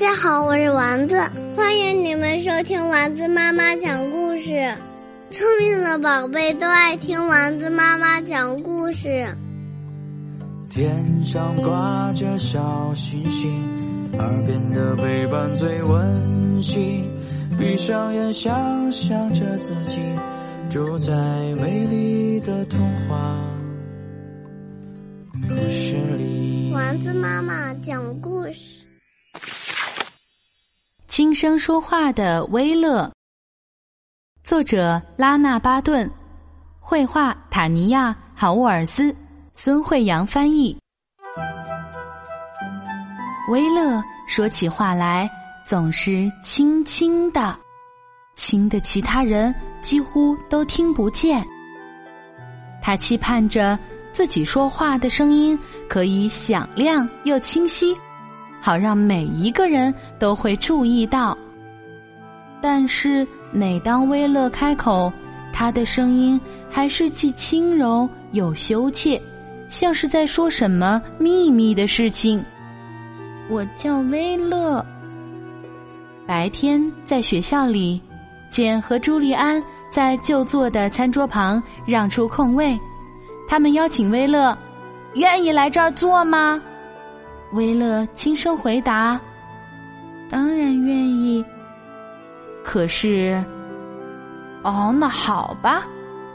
家好，我是丸子，欢迎你们收听丸子妈妈讲故事。聪明的宝贝都爱听丸子妈妈讲故事。天上挂着小星星，耳边的陪伴最温馨。闭上眼，想象着自己住在美丽的童话故事里。丸子妈妈讲故事。轻声说话的威勒，作者拉纳巴顿，绘画塔尼亚·豪沃尔斯，孙慧阳翻译。威勒说起话来总是轻轻的，轻的其他人几乎都听不见。他期盼着自己说话的声音可以响亮又清晰。好让每一个人都会注意到。但是每当威勒开口，他的声音还是既轻柔又羞怯，像是在说什么秘密的事情。我叫威勒。白天在学校里，简和朱利安在就坐的餐桌旁让出空位，他们邀请威勒：“愿意来这儿坐吗？”威勒轻声回答：“当然愿意。”可是，哦，那好吧。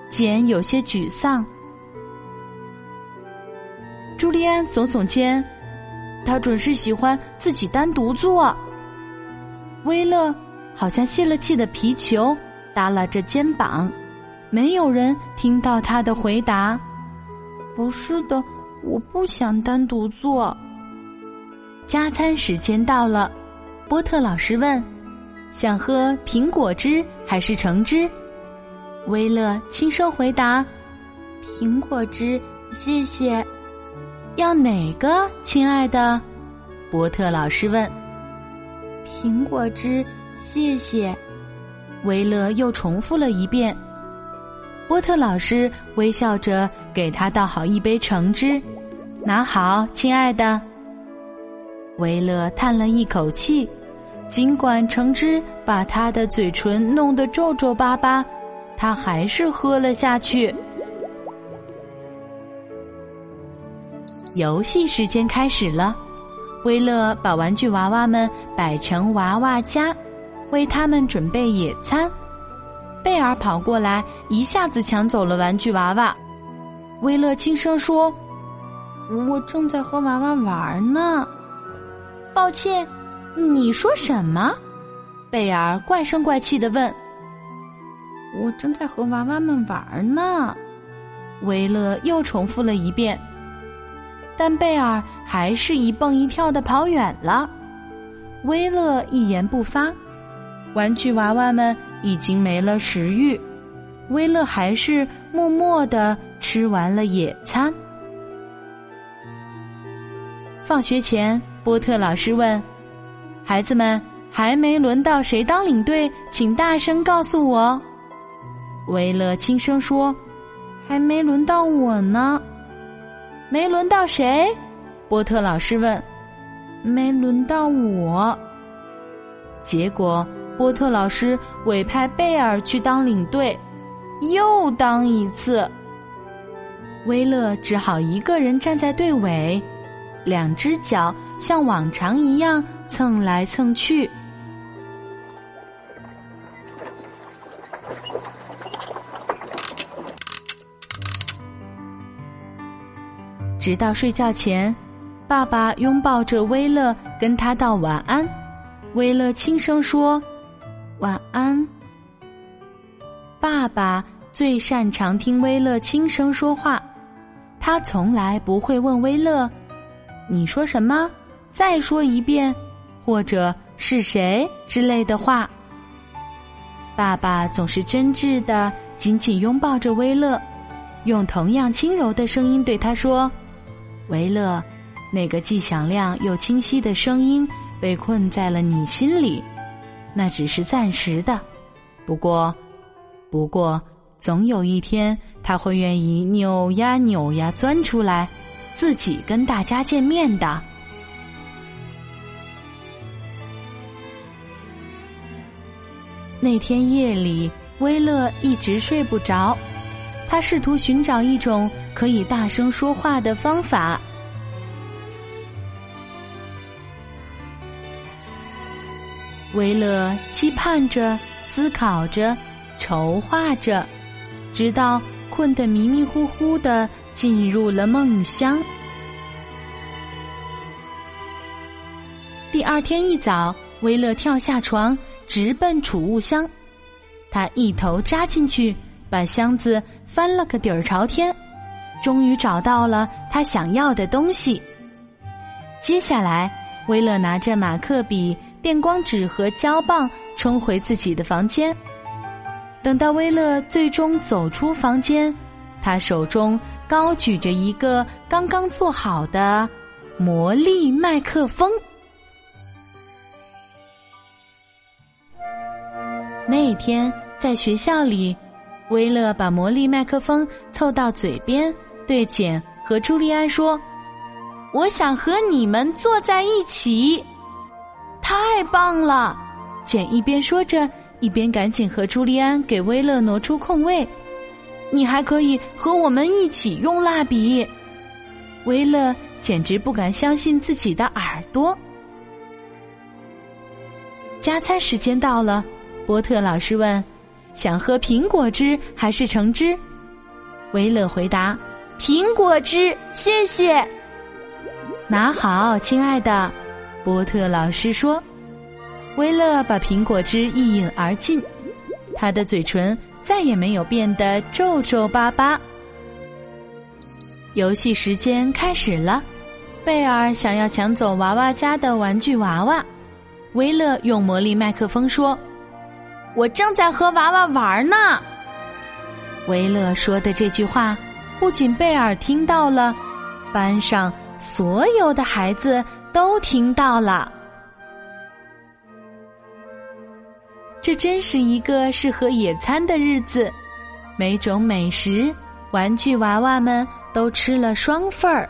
简有些沮丧。朱利安耸耸肩，他准是喜欢自己单独坐。威勒好像泄了气的皮球，耷拉着肩膀。没有人听到他的回答。不是的，我不想单独坐。加餐时间到了，波特老师问：“想喝苹果汁还是橙汁？”威勒轻声回答：“苹果汁，谢谢。”要哪个，亲爱的？波特老师问。“苹果汁，谢谢。”威勒又重复了一遍。波特老师微笑着给他倒好一杯橙汁，拿好，亲爱的。维勒叹了一口气，尽管橙汁把他的嘴唇弄得皱皱巴巴，他还是喝了下去。游戏时间开始了，威勒把玩具娃娃们摆成娃娃家，为他们准备野餐。贝尔跑过来，一下子抢走了玩具娃娃。威勒轻声说：“我正在和娃娃玩呢。”抱歉，你说什么？贝尔怪声怪气的问。我正在和娃娃们玩呢，维勒又重复了一遍。但贝尔还是一蹦一跳的跑远了。威勒一言不发。玩具娃娃们已经没了食欲，威勒还是默默的吃完了野餐。放学前。波特老师问：“孩子们，还没轮到谁当领队，请大声告诉我。”维勒轻声说：“还没轮到我呢。”“没轮到谁？”波特老师问。“没轮到我。”结果，波特老师委派贝尔去当领队，又当一次。威勒只好一个人站在队尾。两只脚像往常一样蹭来蹭去，直到睡觉前，爸爸拥抱着威勒，跟他道晚安。威勒轻声说：“晚安。”爸爸最擅长听威勒轻声说话，他从来不会问威勒。你说什么？再说一遍，或者是谁之类的话。爸爸总是真挚的紧紧拥抱着威勒，用同样轻柔的声音对他说：“维勒，那个既响亮又清晰的声音被困在了你心里，那只是暂时的。不过，不过，总有一天他会愿意扭呀扭呀钻出来。”自己跟大家见面的。那天夜里，威勒一直睡不着，他试图寻找一种可以大声说话的方法。威勒期盼着，思考着，筹划着，直到困得迷迷糊糊的进入了梦乡。第二天一早，威勒跳下床，直奔储物箱。他一头扎进去，把箱子翻了个底儿朝天，终于找到了他想要的东西。接下来，威勒拿着马克笔。电光纸和胶棒冲回自己的房间。等到威勒最终走出房间，他手中高举着一个刚刚做好的魔力麦克风。那天在学校里，威勒把魔力麦克风凑到嘴边，对简和朱利安说：“我想和你们坐在一起。”太棒了！简一边说着，一边赶紧和朱利安给威勒挪出空位。你还可以和我们一起用蜡笔。威勒简直不敢相信自己的耳朵。加餐时间到了，波特老师问：“想喝苹果汁还是橙汁？”威勒回答：“苹果汁，谢谢。”拿好，亲爱的。波特老师说：“威勒把苹果汁一饮而尽，他的嘴唇再也没有变得皱皱巴巴。”游戏时间开始了，贝尔想要抢走娃娃家的玩具娃娃，威勒用魔力麦克风说：“我正在和娃娃玩呢。”维勒说的这句话，不仅贝尔听到了，班上所有的孩子。都听到了，这真是一个适合野餐的日子。每种美食、玩具娃娃们都吃了双份儿。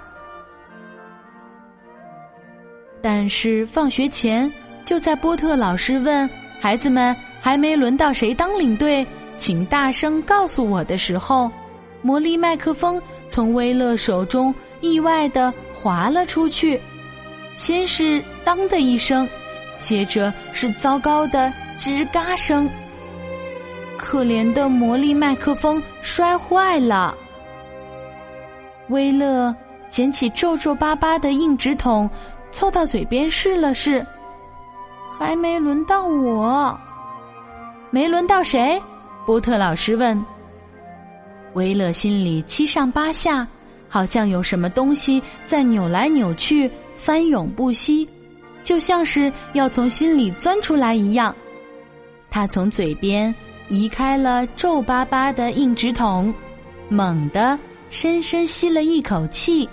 但是放学前，就在波特老师问孩子们还没轮到谁当领队，请大声告诉我的时候，魔力麦克风从威勒手中意外的滑了出去。先是“当”的一声，接着是糟糕的“吱嘎”声。可怜的魔力麦克风摔坏了。威勒捡起皱皱巴巴的硬纸筒，凑到嘴边试了试，还没轮到我。没轮到谁？波特老师问。威勒心里七上八下，好像有什么东西在扭来扭去。翻涌不息，就像是要从心里钻出来一样。他从嘴边移开了皱巴巴的硬纸筒，猛地深深吸了一口气，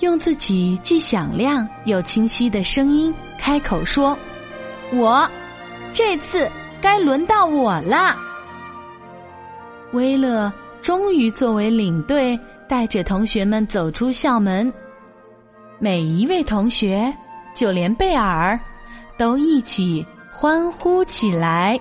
用自己既响亮又清晰的声音开口说：“我，这次该轮到我啦！”威勒终于作为领队，带着同学们走出校门。每一位同学，就连贝尔，都一起欢呼起来。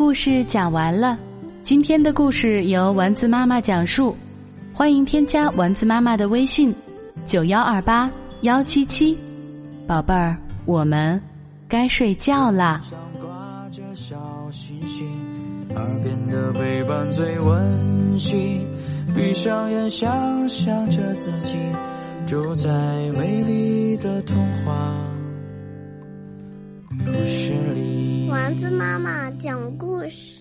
故事讲完了，今天的故事由丸子妈妈讲述，欢迎添加丸子妈妈的微信：九幺二八幺七七。宝贝儿，我们该睡觉啦。挂着小星星，耳边的陪伴最温馨。闭上眼，想象着自己住在美丽的童话子妈妈讲故事。